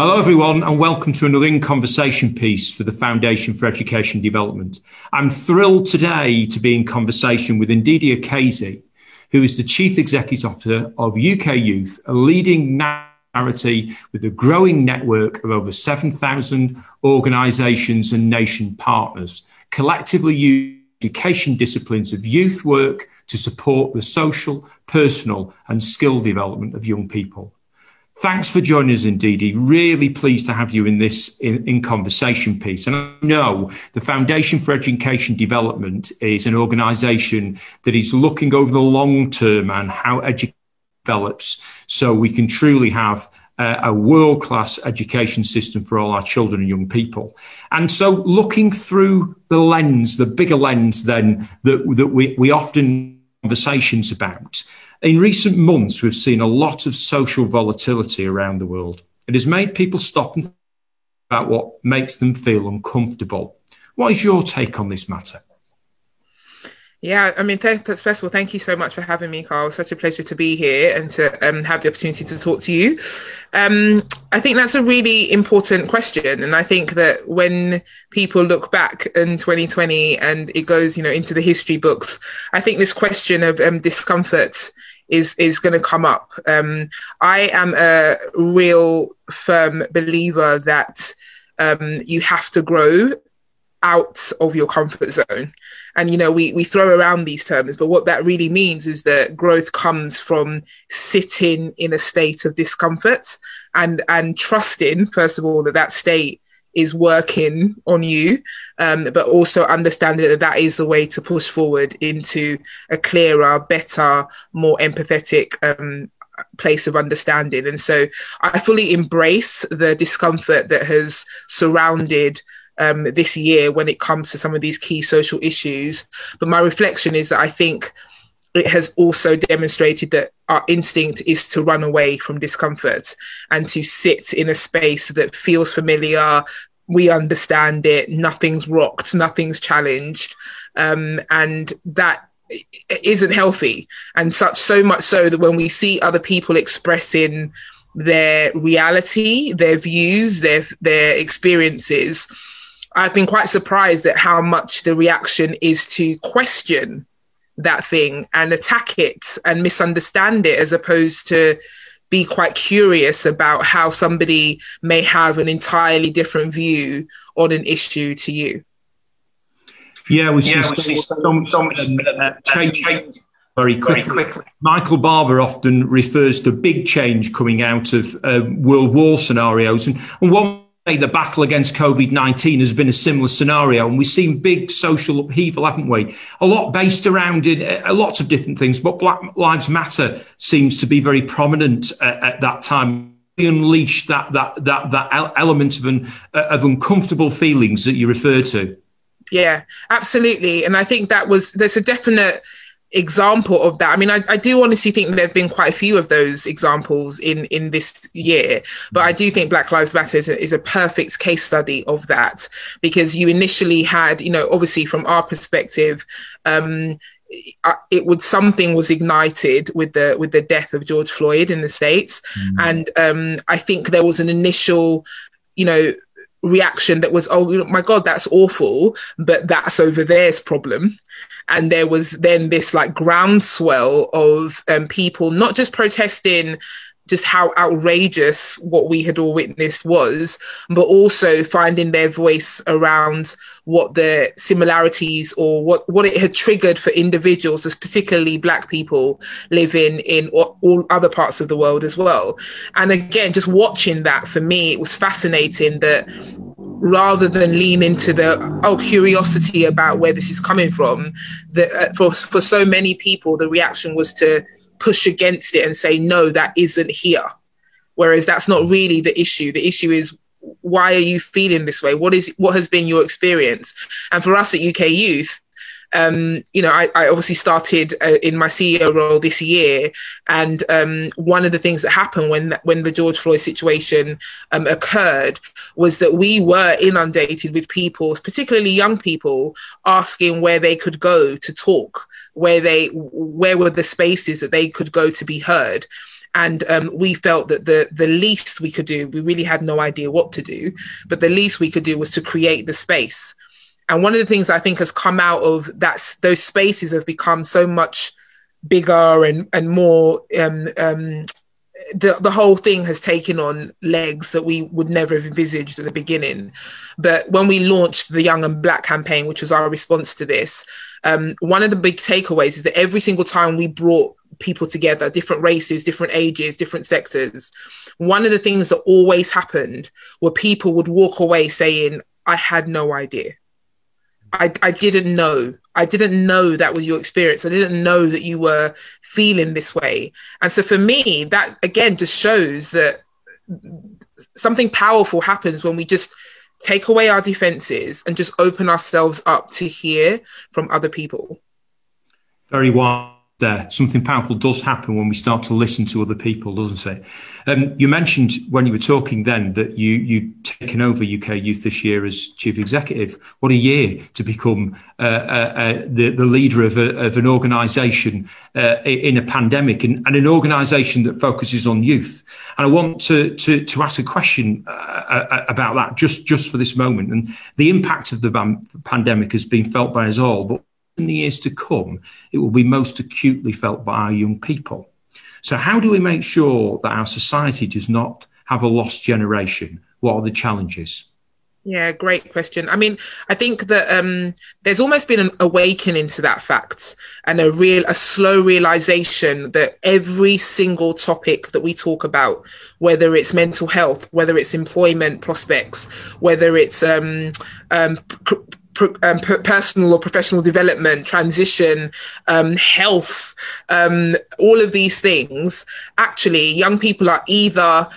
Hello, everyone, and welcome to another In Conversation piece for the Foundation for Education Development. I'm thrilled today to be in conversation with Ndidi Okezie, who is the Chief Executive Officer of UK Youth, a leading charity with a growing network of over 7,000 organisations and nation partners, collectively use education disciplines of youth work to support the social, personal, and skill development of young people. Thanks for joining us, Ndidi. Really pleased to have you in this in, in, conversation piece. And I know the Foundation for Education Development is an organisation that is looking over the long term and how education develops, so we can truly have a, a world class education system for all our children and young people. And so, looking through the lens, the bigger lens, then that that we we often conversations about in recent months, we've seen a lot of social volatility around the world. It has made people stop and think about what makes them feel uncomfortable. What is your take on this matter? Yeah, I mean, th- first of all, thank you so much for having me, Carl. Such a pleasure to be here and to um, have the opportunity to talk to you. Um, I think that's a really important question, and I think that when people look back in 2020 and it goes, you know, into the history books, I think this question of um, discomfort is is going to come up. Um, I am a real firm believer that um, you have to grow out of your comfort zone. And you know, we we throw around these terms, but what that really means is that growth comes from sitting in a state of discomfort and and trusting, first of all, that that state is working on you, um, but also understanding that that is the way to push forward into a clearer, better, more empathetic um, place of understanding. And so I fully embrace the discomfort that has surrounded um, this year when it comes to some of these key social issues. But my reflection is that I think it has also demonstrated that our instinct is to run away from discomfort and to sit in a space that feels familiar. We understand it. Nothing's rocked. Nothing's challenged, um, and that isn't healthy. And such so much so that when we see other people expressing their reality, their views, their their experiences, I've been quite surprised at how much the reaction is to question that thing and attack it and misunderstand it as opposed to be quite curious about how somebody may have an entirely different view on an issue to you. Yeah, we see, yeah, see some, some, some uh, change, very quickly. very quickly. Michael Barber often refers to big change coming out of uh, World War scenarios. And, and one the battle against COVID 19 has been a similar scenario. And we've seen big social upheaval, haven't we? A lot based around it, uh, lots of different things, but Black Lives Matter seems to be very prominent uh, at that time. Unleashed that that that that element of an uh, of uncomfortable feelings that you refer to. Yeah, absolutely, and I think that was there's a definite example of that. I mean, I, I do honestly think there have been quite a few of those examples in in this year, but I do think Black Lives Matter is a, is a perfect case study of that because you initially had, you know, obviously from our perspective, um, it would something was ignited with the with the death of George Floyd in the states, mm. and um, I think there was an initial, you know, reaction that was oh my god that's awful but that's over there's problem and there was then this like groundswell of um, people not just protesting just how outrageous what we had all witnessed was, but also finding their voice around what the similarities or what, what it had triggered for individuals, as particularly Black people living in all other parts of the world as well. And again, just watching that for me, it was fascinating that rather than lean into the oh curiosity about where this is coming from that uh, for for so many people the reaction was to push against it and say no that isn't here. Whereas that's not really the issue. The issue is why are you feeling this way? What is what has been your experience? And for us at uk youth um, you know, I, I obviously started uh, in my CEO role this year, and um, one of the things that happened when when the George Floyd situation um, occurred was that we were inundated with people, particularly young people, asking where they could go to talk, where they where were the spaces that they could go to be heard. and um, we felt that the the least we could do, we really had no idea what to do, but the least we could do was to create the space. And one of the things I think has come out of that, those spaces have become so much bigger and and more um, um, the the whole thing has taken on legs that we would never have envisaged at the beginning. But when we launched the Young and Black campaign, which was our response to this, um, one of the big takeaways is that every single time we brought people together, different races, different ages, different sectors, one of the things that always happened were people would walk away saying, "I had no idea." I, I didn't know. I didn't know that was your experience. I didn't know that you were feeling this way. And so for me, that again just shows that something powerful happens when we just take away our defenses and just open ourselves up to hear from other people. Very well there. Something powerful does happen when we start to listen to other people, doesn't it? Um, you mentioned when you were talking then that you you'd taken over UK Youth this year as chief executive. What a year to become uh, uh, uh, the the leader of, a, of an organisation uh, in a pandemic and, and an organisation that focuses on youth. And I want to to, to ask a question uh, uh, about that just just for this moment. And the impact of the pandemic has been felt by us all, but in the years to come, it will be most acutely felt by our young people. So, how do we make sure that our society does not have a lost generation? What are the challenges? Yeah, great question. I mean, I think that um, there's almost been an awakening to that fact and a real, a slow realization that every single topic that we talk about, whether it's mental health, whether it's employment prospects, whether it's um, um, um, personal or professional development, transition, um, health, um, all of these things, actually, young people are either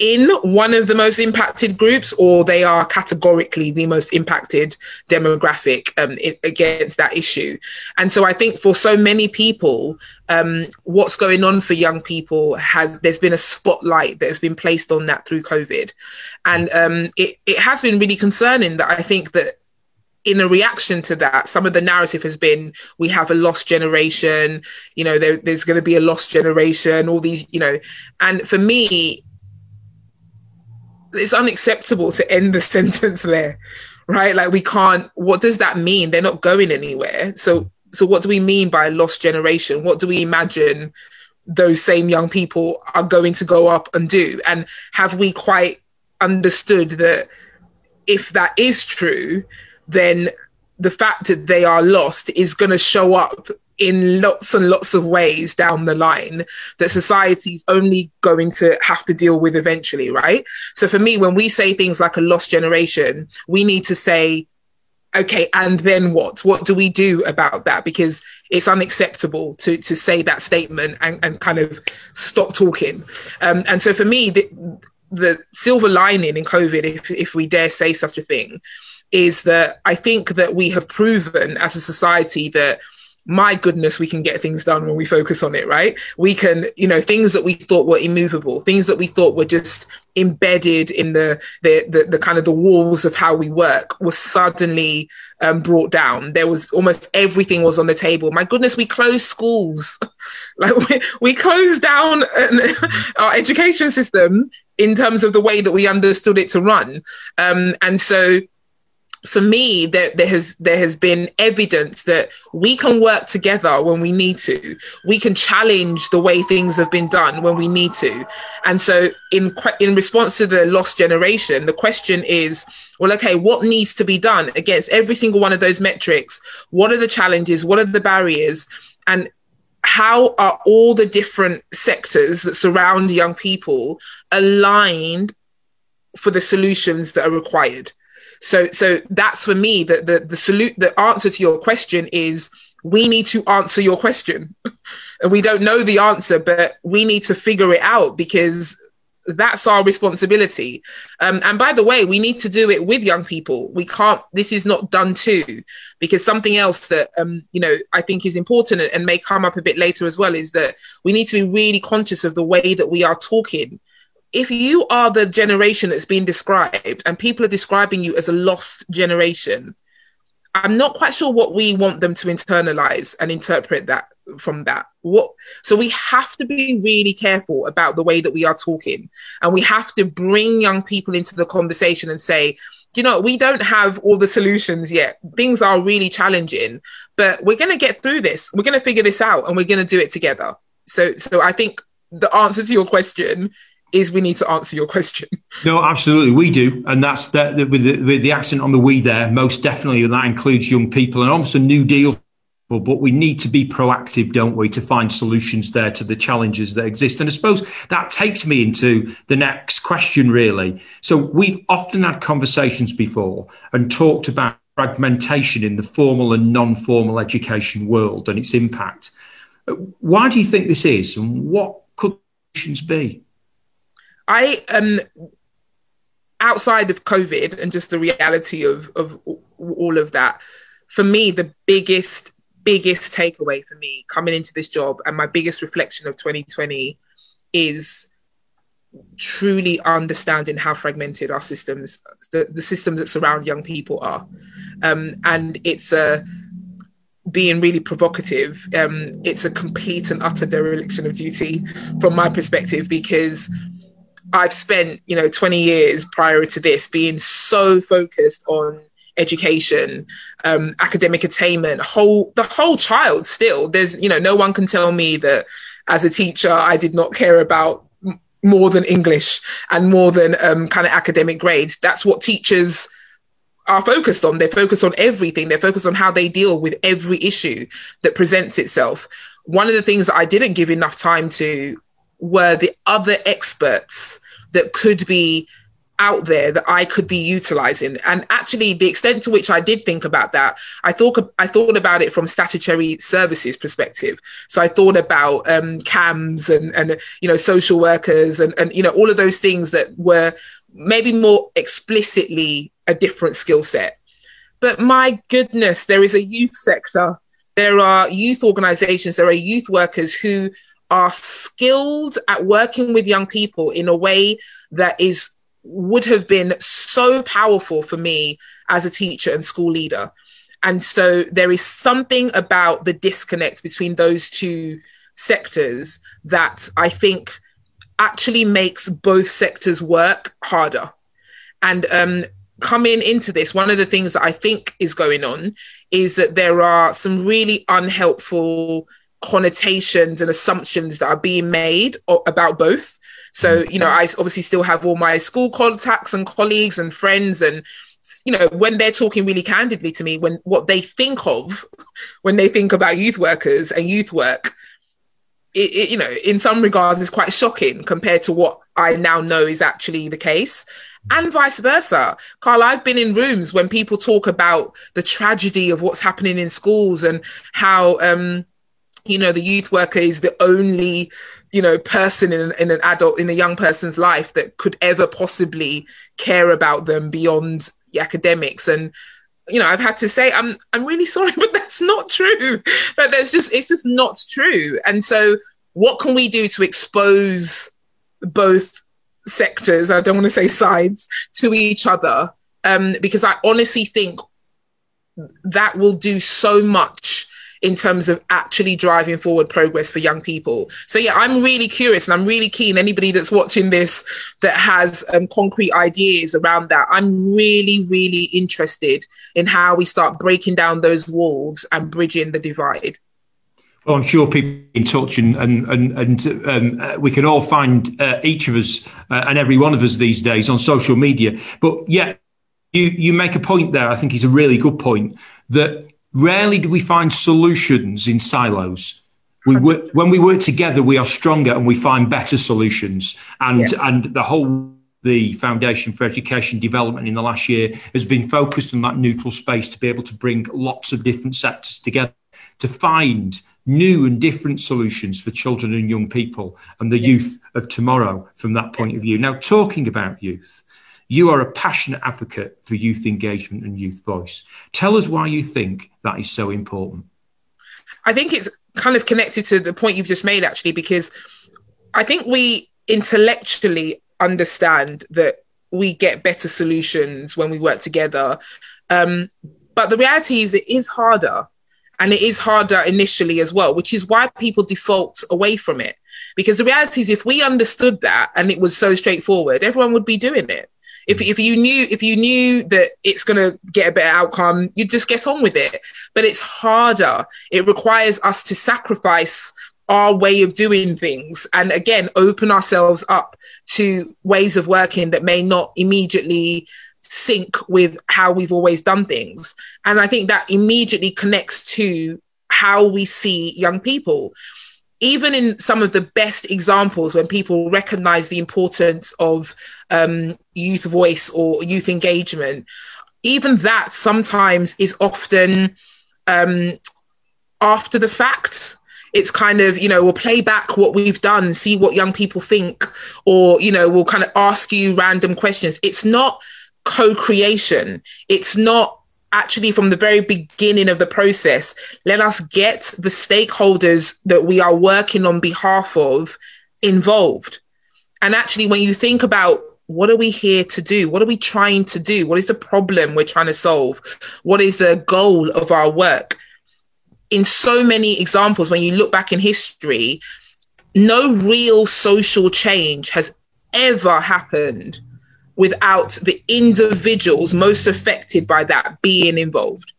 in one of the most impacted groups or they are categorically the most impacted demographic um, against that issue. And so i think for so many people um, what's going on for young people has there's been a spotlight that has been placed on that through covid. And um, it, it has been really concerning that i think that in a reaction to that, some of the narrative has been we have a lost generation, you know, there, there's going to be a lost generation, all these, you know, and for me, it's unacceptable to end the sentence there, right? Like we can't. What does that mean? They're not going anywhere. So, so what do we mean by lost generation? What do we imagine those same young people are going to go up and do? And have we quite understood that if that is true? Then the fact that they are lost is going to show up in lots and lots of ways down the line that society's only going to have to deal with eventually, right? So for me, when we say things like a lost generation, we need to say, okay, and then what? What do we do about that? Because it's unacceptable to to say that statement and, and kind of stop talking. Um, and so for me, the, the silver lining in COVID, if if we dare say such a thing, is that I think that we have proven as a society that my goodness, we can get things done when we focus on it, right? We can, you know, things that we thought were immovable, things that we thought were just embedded in the the the, the kind of the walls of how we work was suddenly um, brought down. There was almost everything was on the table. My goodness, we closed schools, like we, we closed down our education system in terms of the way that we understood it to run, um, and so for me there, there has there has been evidence that we can work together when we need to. We can challenge the way things have been done when we need to. And so in in response to the lost generation the question is well okay what needs to be done against every single one of those metrics? What are the challenges? What are the barriers? And how are all the different sectors that surround young people aligned for the solutions that are required so so that's for me that the the salute the answer to your question is we need to answer your question. and we don't know the answer, but we need to figure it out because that's our responsibility. Um, and by the way, we need to do it with young people. We can't, this is not done too, because something else that, um, you know, I think is important and may come up a bit later as well is that we need to be really conscious of the way that we are talking if you are the generation that's being described and people are describing you as a lost generation, I'm not quite sure what we want them to internalize and interpret that from that. What so we have to be really careful about the way that we are talking, and we have to bring young people into the conversation and say, you know, we don't have all the solutions yet. Things are really challenging, but we're going to get through this. We're going to figure this out, and we're going to do it together. So, so I think the answer to your question is we need to answer your question. No, absolutely, we do, and that's that with the, with the accent on the we there. Most definitely, and that includes young people and almost a new deal. But we need to be proactive, don't we, to find solutions there to the challenges that exist. And I suppose that takes me into the next question, really. So we've often had conversations before and talked about fragmentation in the formal and non-formal education world and its impact. Why do you think this is, and what could solutions be? I um outside of COVID and just the reality of of all of that, for me, the biggest biggest takeaway for me coming into this job and my biggest reflection of 2020 is truly understanding how fragmented our systems, the, the systems that surround young people are. Um, and it's a being really provocative. Um, it's a complete and utter dereliction of duty from my perspective because I've spent, you know, 20 years prior to this being so focused on education, um, academic attainment, whole the whole child still. There's, you know, no one can tell me that as a teacher I did not care about more than English and more than um, kind of academic grades. That's what teachers are focused on. They're focused on everything. They're focused on how they deal with every issue that presents itself. One of the things that I didn't give enough time to were the other experts that could be out there that I could be utilizing. And actually, the extent to which I did think about that, I thought I thought about it from statutory services perspective. So I thought about um, CAMHS and and you know social workers and and you know all of those things that were maybe more explicitly a different skill set. But my goodness, there is a youth sector. There are youth organizations. There are youth workers who are skilled at working with young people in a way that is would have been so powerful for me as a teacher and school leader. And so there is something about the disconnect between those two sectors that I think actually makes both sectors work harder. And um, coming into this, one of the things that I think is going on is that there are some really unhelpful connotations and assumptions that are being made about both. So, mm. you know, I obviously still have all my school contacts and colleagues and friends and you know when they're talking really candidly to me when what they think of when they think about youth workers and youth work it, it, you know in some regards is quite shocking compared to what i now know is actually the case and vice versa carl i've been in rooms when people talk about the tragedy of what's happening in schools and how um you know the youth worker is the only you know person in in an adult in a young person's life that could ever possibly care about them beyond the academics. And you know i've had to say i'm i'm really sorry but that's not true. But that's just it's just not true. And so what can we do to expose both sectors i don't want to say sides to each other? Um, because i honestly think that will do so much in terms of actually driving forward progress for young people. So yeah, I'm really curious and I'm really keen. Anybody that's watching this that has um, concrete ideas around that, I'm really, really interested in how we start breaking down those walls and bridging the divide. Well, I'm sure people in touch, and and and, and um, uh, we can all find uh, each of us uh, and every one of us these days on social media. But yeah, you you make a point there. I think is a really good point that Rarely do we find solutions in silos. We work, when we work together, we are stronger and we find better solutions. And yeah. and the whole the Foundation for Education Development in the last year has been focused on that neutral space to be able to bring lots of different sectors together to find new and different solutions for children and young people and the youth of tomorrow from that point of view. Now, talking about youth, you are a passionate advocate for youth engagement and youth voice. Tell us why you think that is so important. I think it's kind of connected to the point you've just made, actually, because I think we intellectually understand that we get better solutions when we work together. Um, But the reality is, it is harder. And it is harder initially as well, which is why people default away from it. Because the reality is, if we understood that and it was so straightforward, everyone would be doing it. If, if you knew if you knew that it's going to get a better outcome, you'd just get on with it. But it's harder. It requires us to sacrifice our way of doing things and again open ourselves up to ways of working that may not immediately sync with how we've always done things and i think that immediately connects to how we see young people even in some of the best examples when people recognize the importance of um, youth voice or youth engagement even that sometimes is often um, after the fact. It's kind of you know we'll play back what we've done see what young people think or you know we'll kind of ask you random questions. It's not co-creation. It's not actually from the very beginning of the process let us get the stakeholders that we are working on behalf of involved and actually when you think about what are we here to do? What are we trying to do? What is the problem we're trying to solve? What is the goal of our work? in so many examples, when you look back in history, no real social change has ever happened without the individuals most affected by that being involved.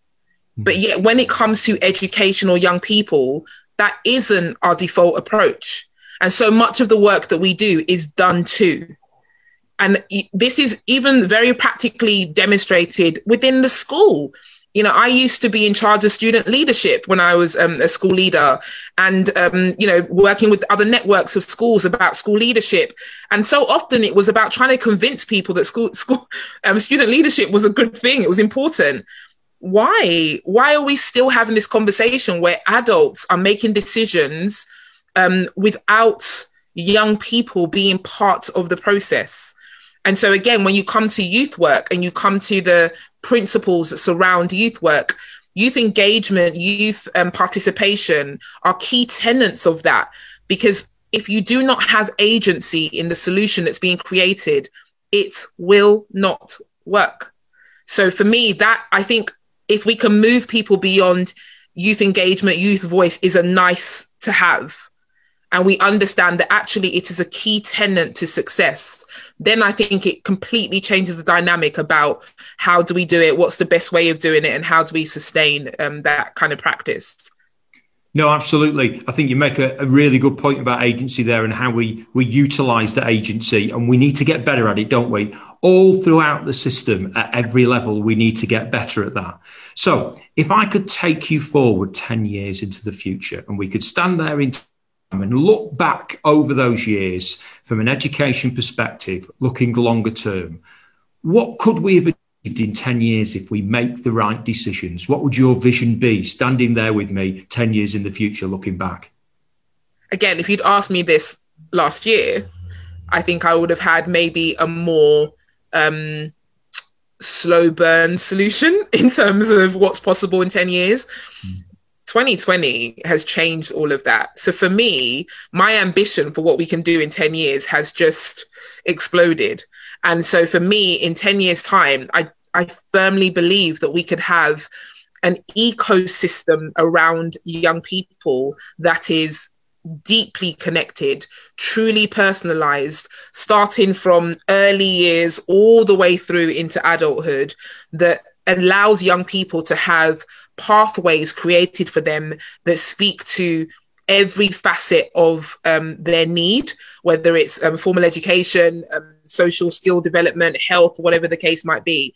Hmm. But yet, when it comes to education or young people, that isn't our default approach. And so much of the work that we do is done too. And this is even very practically demonstrated within the school you know, I used to be in charge of student leadership when I was um, a school leader and, um, you know, working with other networks of schools about school leadership. And so often it was about trying to convince people that school, school um, student leadership was a good thing. It was important. Why? Why are we still having this conversation where adults are making decisions um, without young people being part of the process? And so again, when you come to youth work and you come to the principles that surround youth work, youth engagement, youth um, participation are key tenets of that. Because if you do not have agency in the solution that's being created, it will not work. So for me, that I think if we can move people beyond youth engagement, youth voice is a nice to have. And we understand that actually it is a key tenant to success then I think it completely changes the dynamic about how do we do it, what's the best way of doing it, and how do we sustain um, that kind of practice. No, absolutely. I think you make a, a, really good point about agency there and how we we utilize the agency, and we need to get better at it, don't we? All throughout the system, at every level, we need to get better at that. So, if I could take you forward ten years into the future, and we could stand there in and look back over those years from an education perspective, looking longer term, what could we have achieved in 10 years if we make the right decisions? What would your vision be standing there with me 10 years in the future, looking back? Again, if you'd asked me this last year, I think I would have had maybe a more um, slow burn solution in terms of what's possible in 10 years. Mm. 2020 has changed all of that. So for me, my ambition for what we can do in 10 years has just exploded. And so for me, in 10 years' time, I, I firmly believe that we could have an ecosystem around young people that is deeply connected, truly personalized, starting from early years all the way through into adulthood, that allows young people to have pathways created for them that speak to every facet of um, their need, whether it's um, formal education, um, social skill development, health, whatever the case might be.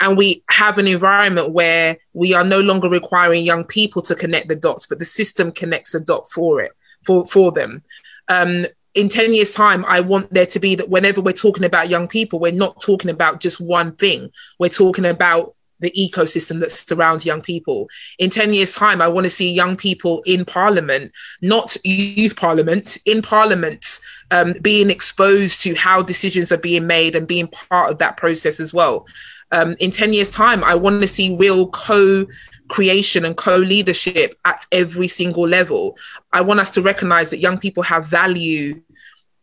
And we have an environment where we are no longer requiring young people to connect the dots, but the system connects the dot for it, for, for them. Um, in 10 years' time, I want there to be that whenever we're talking about young people, we're not talking about just one thing. We're talking about the ecosystem that surrounds young people. In 10 years' time, I want to see young people in parliament, not youth parliament, in parliament, um, being exposed to how decisions are being made and being part of that process as well. Um, in 10 years' time, I want to see real co creation and co leadership at every single level. I want us to recognize that young people have value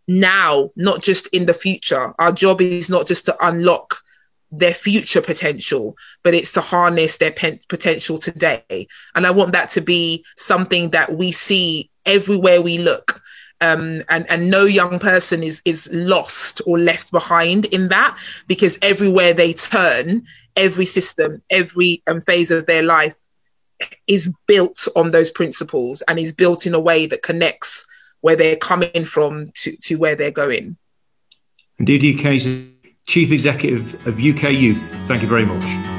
now, not just in the future. Our job is not just to unlock their future potential, but it's to harness their pen- potential today. And I want that to be something that we see everywhere we look. Um, and and no young person is is lost or left behind in that because everywhere they turn, every system, every um, phase of their life is built on those principles and is built in a way that connects where they're coming from to, to where they're going. Indeed, UK Chief Executive of UK Youth, thank you very much.